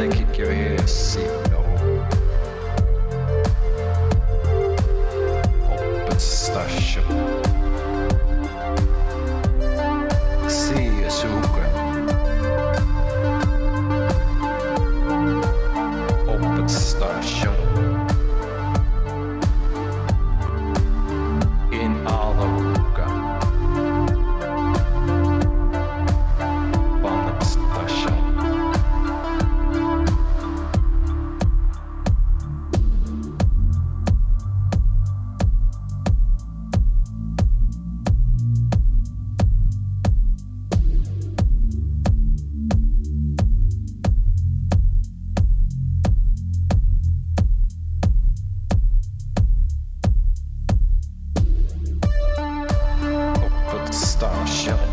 they keep giving it a signal. Open station. Show.